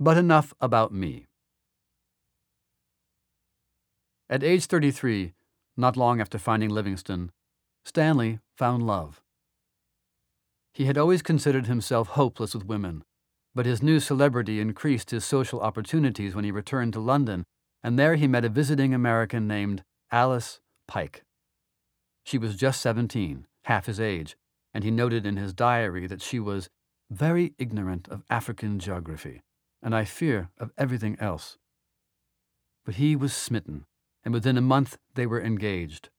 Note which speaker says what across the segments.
Speaker 1: But enough about me. At age 33, not long after finding Livingstone, Stanley found love. He had always considered himself hopeless with women, but his new celebrity increased his social opportunities when he returned to London, and there he met a visiting American named Alice Pike. She was just 17, half his age, and he noted in his diary that she was very ignorant of African geography, and I fear of everything else. But he was smitten, and within a month they were engaged.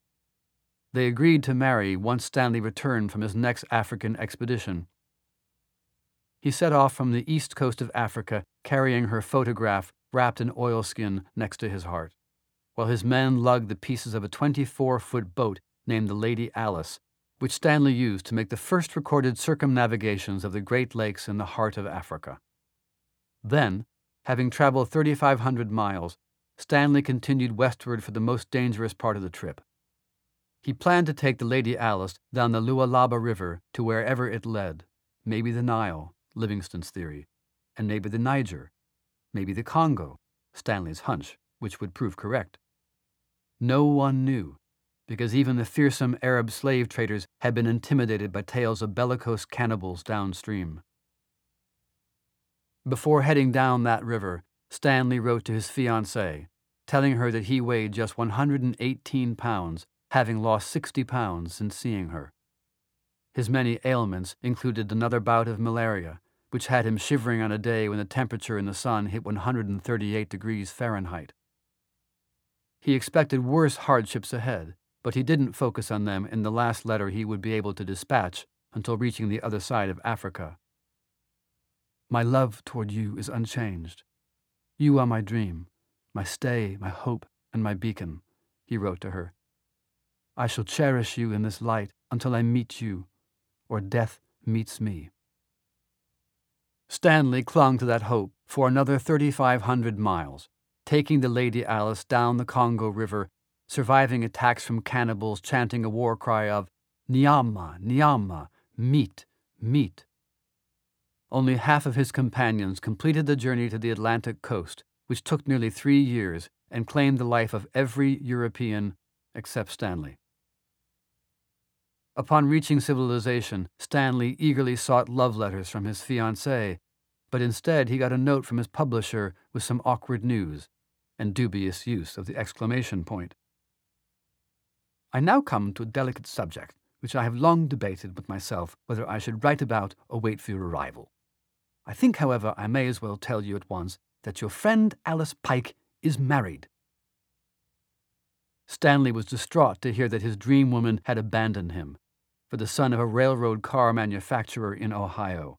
Speaker 1: They agreed to marry once Stanley returned from his next African expedition. He set off from the east coast of Africa, carrying her photograph wrapped in oilskin next to his heart, while his men lugged the pieces of a 24 foot boat named the Lady Alice, which Stanley used to make the first recorded circumnavigations of the Great Lakes in the heart of Africa. Then, having traveled 3,500 miles, Stanley continued westward for the most dangerous part of the trip. He planned to take the Lady Alice down the Lualaba River to wherever it led, maybe the Nile, Livingstone's theory, and maybe the Niger, maybe the Congo, Stanley's hunch, which would prove correct. No one knew, because even the fearsome Arab slave traders had been intimidated by tales of bellicose cannibals downstream. Before heading down that river, Stanley wrote to his fiancée, telling her that he weighed just 118 pounds, having lost 60 pounds since seeing her. His many ailments included another bout of malaria, which had him shivering on a day when the temperature in the sun hit 138 degrees Fahrenheit. He expected worse hardships ahead, but he didn't focus on them in the last letter he would be able to dispatch until reaching the other side of Africa. My love toward you is unchanged. You are my dream, my stay, my hope, and my beacon, he wrote to her. I shall cherish you in this light until I meet you, or death meets me. Stanley clung to that hope for another 3,500 miles, taking the Lady Alice down the Congo River, surviving attacks from cannibals chanting a war cry of Nyama, Nyama, meat, meat. Only half of his companions completed the journey to the Atlantic coast, which took nearly three years and claimed the life of every European except Stanley. Upon reaching civilization, Stanley eagerly sought love letters from his fiancée, but instead he got a note from his publisher with some awkward news and dubious use of the exclamation point. I now come to a delicate subject which I have long debated with myself whether I should write about or wait for your arrival. I think, however, I may as well tell you at once that your friend Alice Pike is married. Stanley was distraught to hear that his dream woman had abandoned him for the son of a railroad car manufacturer in Ohio.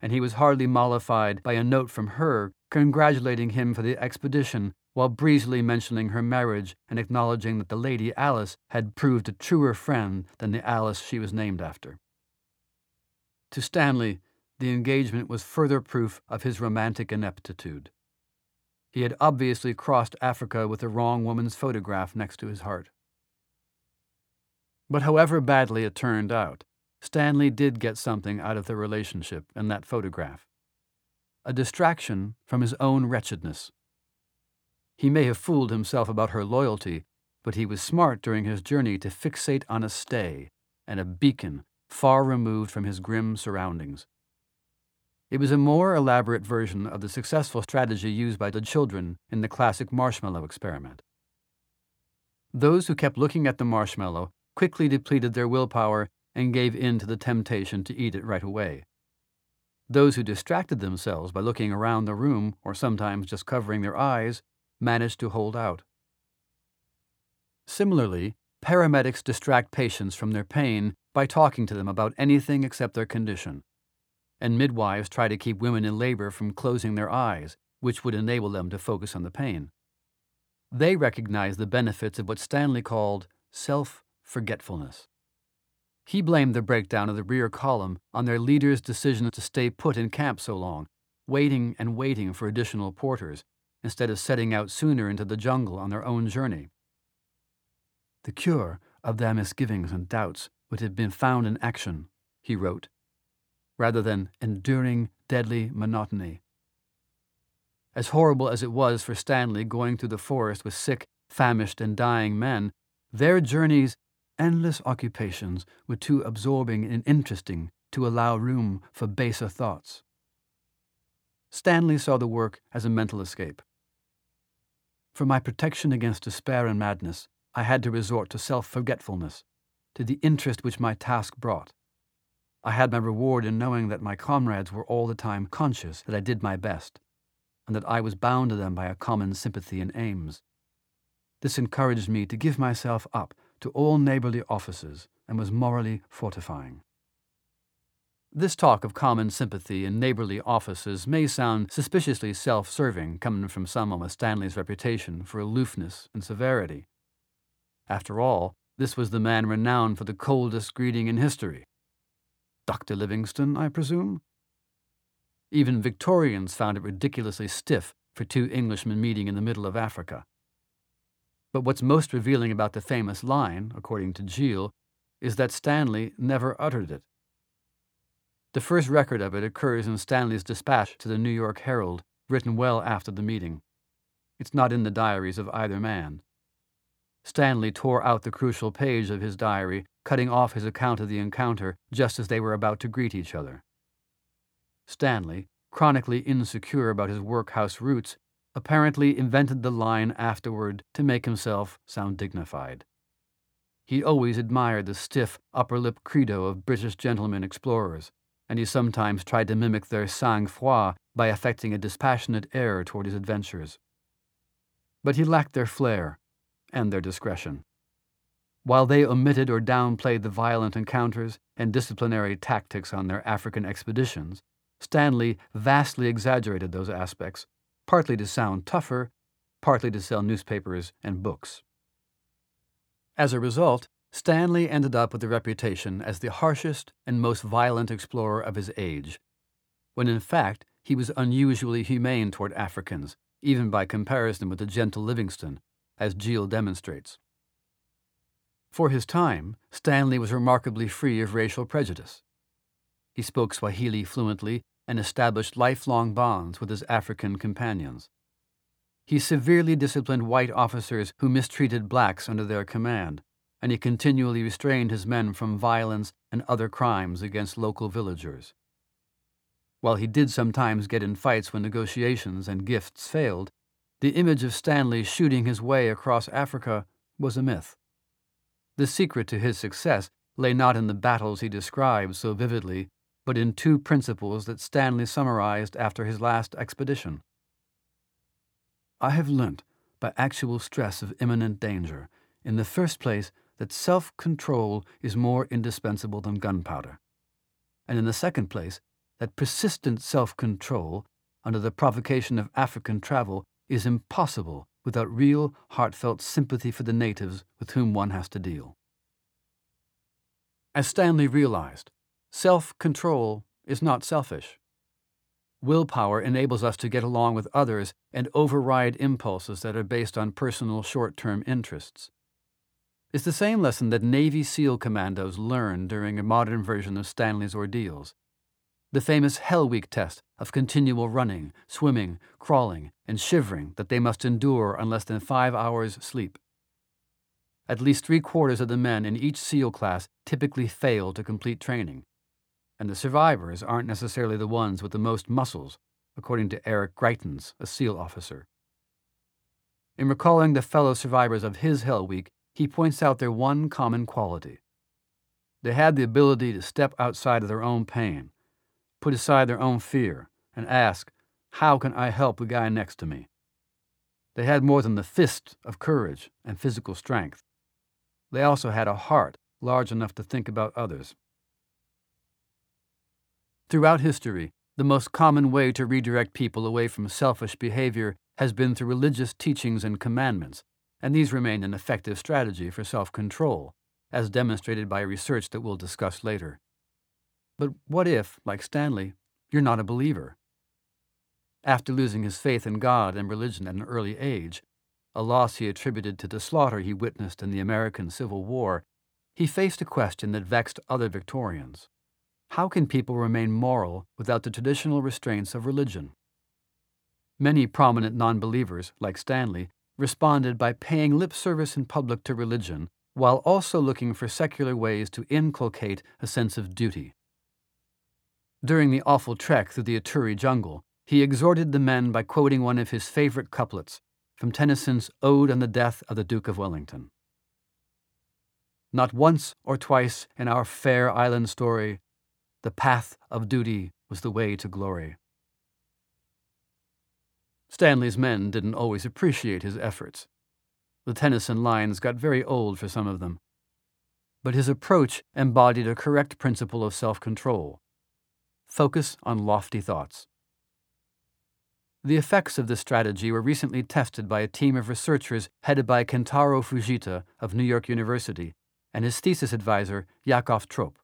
Speaker 1: And he was hardly mollified by a note from her congratulating him for the expedition while breezily mentioning her marriage and acknowledging that the Lady Alice had proved a truer friend than the Alice she was named after. To Stanley, the engagement was further proof of his romantic ineptitude. He had obviously crossed Africa with the wrong woman's photograph next to his heart. But however badly it turned out, Stanley did get something out of the relationship and that photograph a distraction from his own wretchedness. He may have fooled himself about her loyalty, but he was smart during his journey to fixate on a stay and a beacon far removed from his grim surroundings. It was a more elaborate version of the successful strategy used by the children in the classic marshmallow experiment. Those who kept looking at the marshmallow quickly depleted their willpower and gave in to the temptation to eat it right away. Those who distracted themselves by looking around the room or sometimes just covering their eyes managed to hold out. Similarly, paramedics distract patients from their pain by talking to them about anything except their condition and midwives try to keep women in labor from closing their eyes, which would enable them to focus on the pain. They recognize the benefits of what Stanley called self forgetfulness. He blamed the breakdown of the rear column on their leader's decision to stay put in camp so long, waiting and waiting for additional porters, instead of setting out sooner into the jungle on their own journey. The cure of their misgivings and doubts would have been found in action, he wrote rather than enduring deadly monotony. As horrible as it was for Stanley going through the forest with sick, famished, and dying men, their journeys, endless occupations, were too absorbing and interesting to allow room for baser thoughts. Stanley saw the work as a mental escape. For my protection against despair and madness, I had to resort to self forgetfulness, to the interest which my task brought. I had my reward in knowing that my comrades were all the time conscious that I did my best, and that I was bound to them by a common sympathy and aims. This encouraged me to give myself up to all neighborly offices and was morally fortifying. This talk of common sympathy and neighborly offices may sound suspiciously self serving coming from someone with Stanley's reputation for aloofness and severity. After all, this was the man renowned for the coldest greeting in history. Dr. Livingstone, I presume? Even Victorians found it ridiculously stiff for two Englishmen meeting in the middle of Africa. But what's most revealing about the famous line, according to Jeal, is that Stanley never uttered it. The first record of it occurs in Stanley's dispatch to the New York Herald, written well after the meeting. It's not in the diaries of either man. Stanley tore out the crucial page of his diary, cutting off his account of the encounter just as they were about to greet each other. Stanley, chronically insecure about his workhouse roots, apparently invented the line afterward to make himself sound dignified. He always admired the stiff upper lip credo of British gentlemen explorers, and he sometimes tried to mimic their sang froid by affecting a dispassionate air toward his adventures. But he lacked their flair and their discretion. While they omitted or downplayed the violent encounters and disciplinary tactics on their African expeditions, Stanley vastly exaggerated those aspects, partly to sound tougher, partly to sell newspapers and books. As a result, Stanley ended up with a reputation as the harshest and most violent explorer of his age, when in fact he was unusually humane toward Africans, even by comparison with the gentle Livingstone, as Jeal demonstrates. For his time, Stanley was remarkably free of racial prejudice. He spoke Swahili fluently and established lifelong bonds with his African companions. He severely disciplined white officers who mistreated blacks under their command, and he continually restrained his men from violence and other crimes against local villagers. While he did sometimes get in fights when negotiations and gifts failed, the image of Stanley shooting his way across Africa was a myth. The secret to his success lay not in the battles he describes so vividly, but in two principles that Stanley summarized after his last expedition. I have learnt, by actual stress of imminent danger, in the first place, that self control is more indispensable than gunpowder, and in the second place, that persistent self control, under the provocation of African travel, is impossible without real, heartfelt sympathy for the natives with whom one has to deal. As Stanley realized, self control is not selfish. Willpower enables us to get along with others and override impulses that are based on personal short term interests. It's the same lesson that Navy SEAL commandos learn during a modern version of Stanley's ordeals. The famous Hell Week test of continual running, swimming, crawling, and shivering that they must endure on less than five hours' sleep. At least three quarters of the men in each SEAL class typically fail to complete training, and the survivors aren't necessarily the ones with the most muscles, according to Eric Greitens, a SEAL officer. In recalling the fellow survivors of his Hell Week, he points out their one common quality. They had the ability to step outside of their own pain, put aside their own fear, and ask, How can I help the guy next to me? They had more than the fist of courage and physical strength. They also had a heart large enough to think about others. Throughout history, the most common way to redirect people away from selfish behavior has been through religious teachings and commandments, and these remain an effective strategy for self control, as demonstrated by research that we'll discuss later. But what if, like Stanley, you're not a believer? After losing his faith in God and religion at an early age, a loss he attributed to the slaughter he witnessed in the American Civil War, he faced a question that vexed other Victorians. How can people remain moral without the traditional restraints of religion? Many prominent non believers, like Stanley, responded by paying lip service in public to religion while also looking for secular ways to inculcate a sense of duty. During the awful trek through the Ituri jungle, he exhorted the men by quoting one of his favorite couplets from Tennyson's Ode on the Death of the Duke of Wellington. Not once or twice in our fair island story, the path of duty was the way to glory. Stanley's men didn't always appreciate his efforts. The Tennyson lines got very old for some of them. But his approach embodied a correct principle of self control focus on lofty thoughts. The effects of this strategy were recently tested by a team of researchers headed by Kentaro Fujita of New York University and his thesis advisor, Yakov Trope.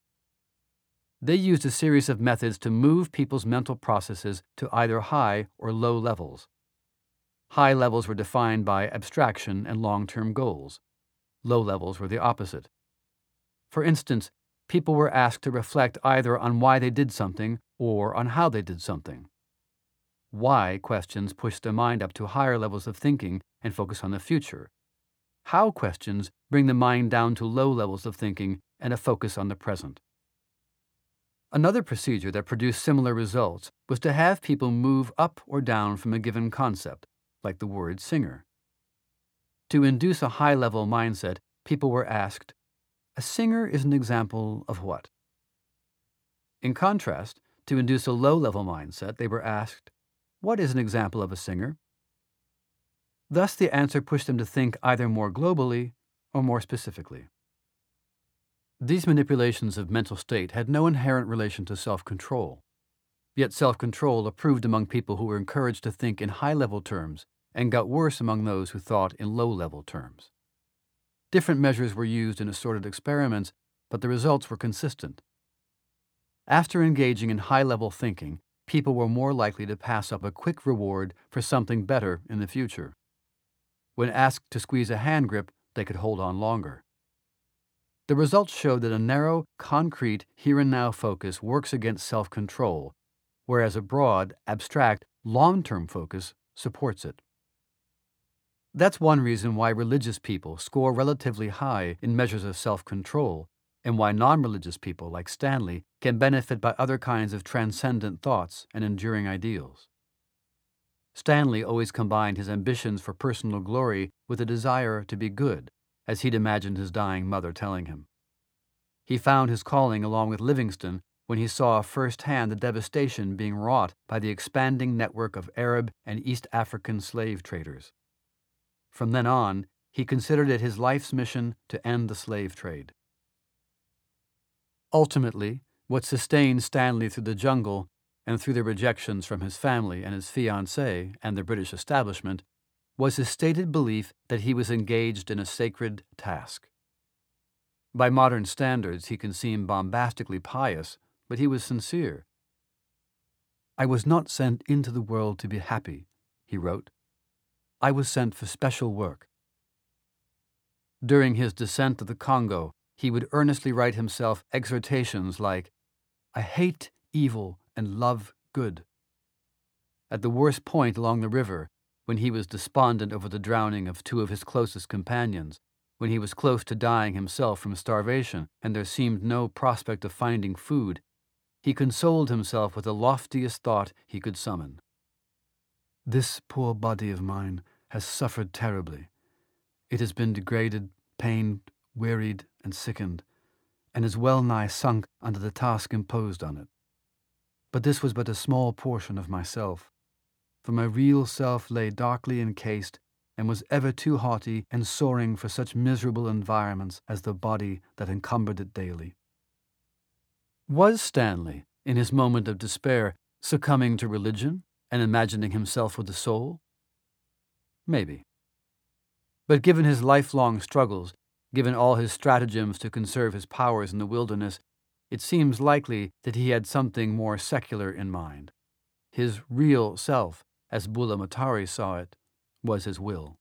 Speaker 1: They used a series of methods to move people's mental processes to either high or low levels. High levels were defined by abstraction and long term goals. Low levels were the opposite. For instance, people were asked to reflect either on why they did something or on how they did something. Why questions push the mind up to higher levels of thinking and focus on the future. How questions bring the mind down to low levels of thinking and a focus on the present. Another procedure that produced similar results was to have people move up or down from a given concept, like the word singer. To induce a high level mindset, people were asked, A singer is an example of what? In contrast, to induce a low level mindset, they were asked, What is an example of a singer? Thus, the answer pushed them to think either more globally or more specifically. These manipulations of mental state had no inherent relation to self control. Yet self control improved among people who were encouraged to think in high level terms and got worse among those who thought in low level terms. Different measures were used in assorted experiments, but the results were consistent. After engaging in high level thinking, people were more likely to pass up a quick reward for something better in the future. When asked to squeeze a hand grip, they could hold on longer. The results showed that a narrow, concrete, here and now focus works against self control, whereas a broad, abstract, long term focus supports it. That's one reason why religious people score relatively high in measures of self control, and why non religious people, like Stanley, can benefit by other kinds of transcendent thoughts and enduring ideals. Stanley always combined his ambitions for personal glory with a desire to be good, as he'd imagined his dying mother telling him. He found his calling along with Livingstone when he saw firsthand the devastation being wrought by the expanding network of Arab and East African slave traders. From then on, he considered it his life's mission to end the slave trade. Ultimately, what sustained Stanley through the jungle and through the rejections from his family and his fiancée and the British establishment was his stated belief that he was engaged in a sacred task. By modern standards, he can seem bombastically pious, but he was sincere. I was not sent into the world to be happy, he wrote. I was sent for special work. During his descent to the Congo, he would earnestly write himself exhortations like, I hate evil and love good. At the worst point along the river, when he was despondent over the drowning of two of his closest companions, when he was close to dying himself from starvation and there seemed no prospect of finding food, he consoled himself with the loftiest thought he could summon. This poor body of mine has suffered terribly. It has been degraded, pained, wearied, and sickened, and is well nigh sunk under the task imposed on it. But this was but a small portion of myself, for my real self lay darkly encased and was ever too haughty and soaring for such miserable environments as the body that encumbered it daily. Was Stanley, in his moment of despair, succumbing to religion and imagining himself with the soul? Maybe. But given his lifelong struggles, given all his stratagems to conserve his powers in the wilderness, it seems likely that he had something more secular in mind. His real self, as Mbulamatari saw it, was his will.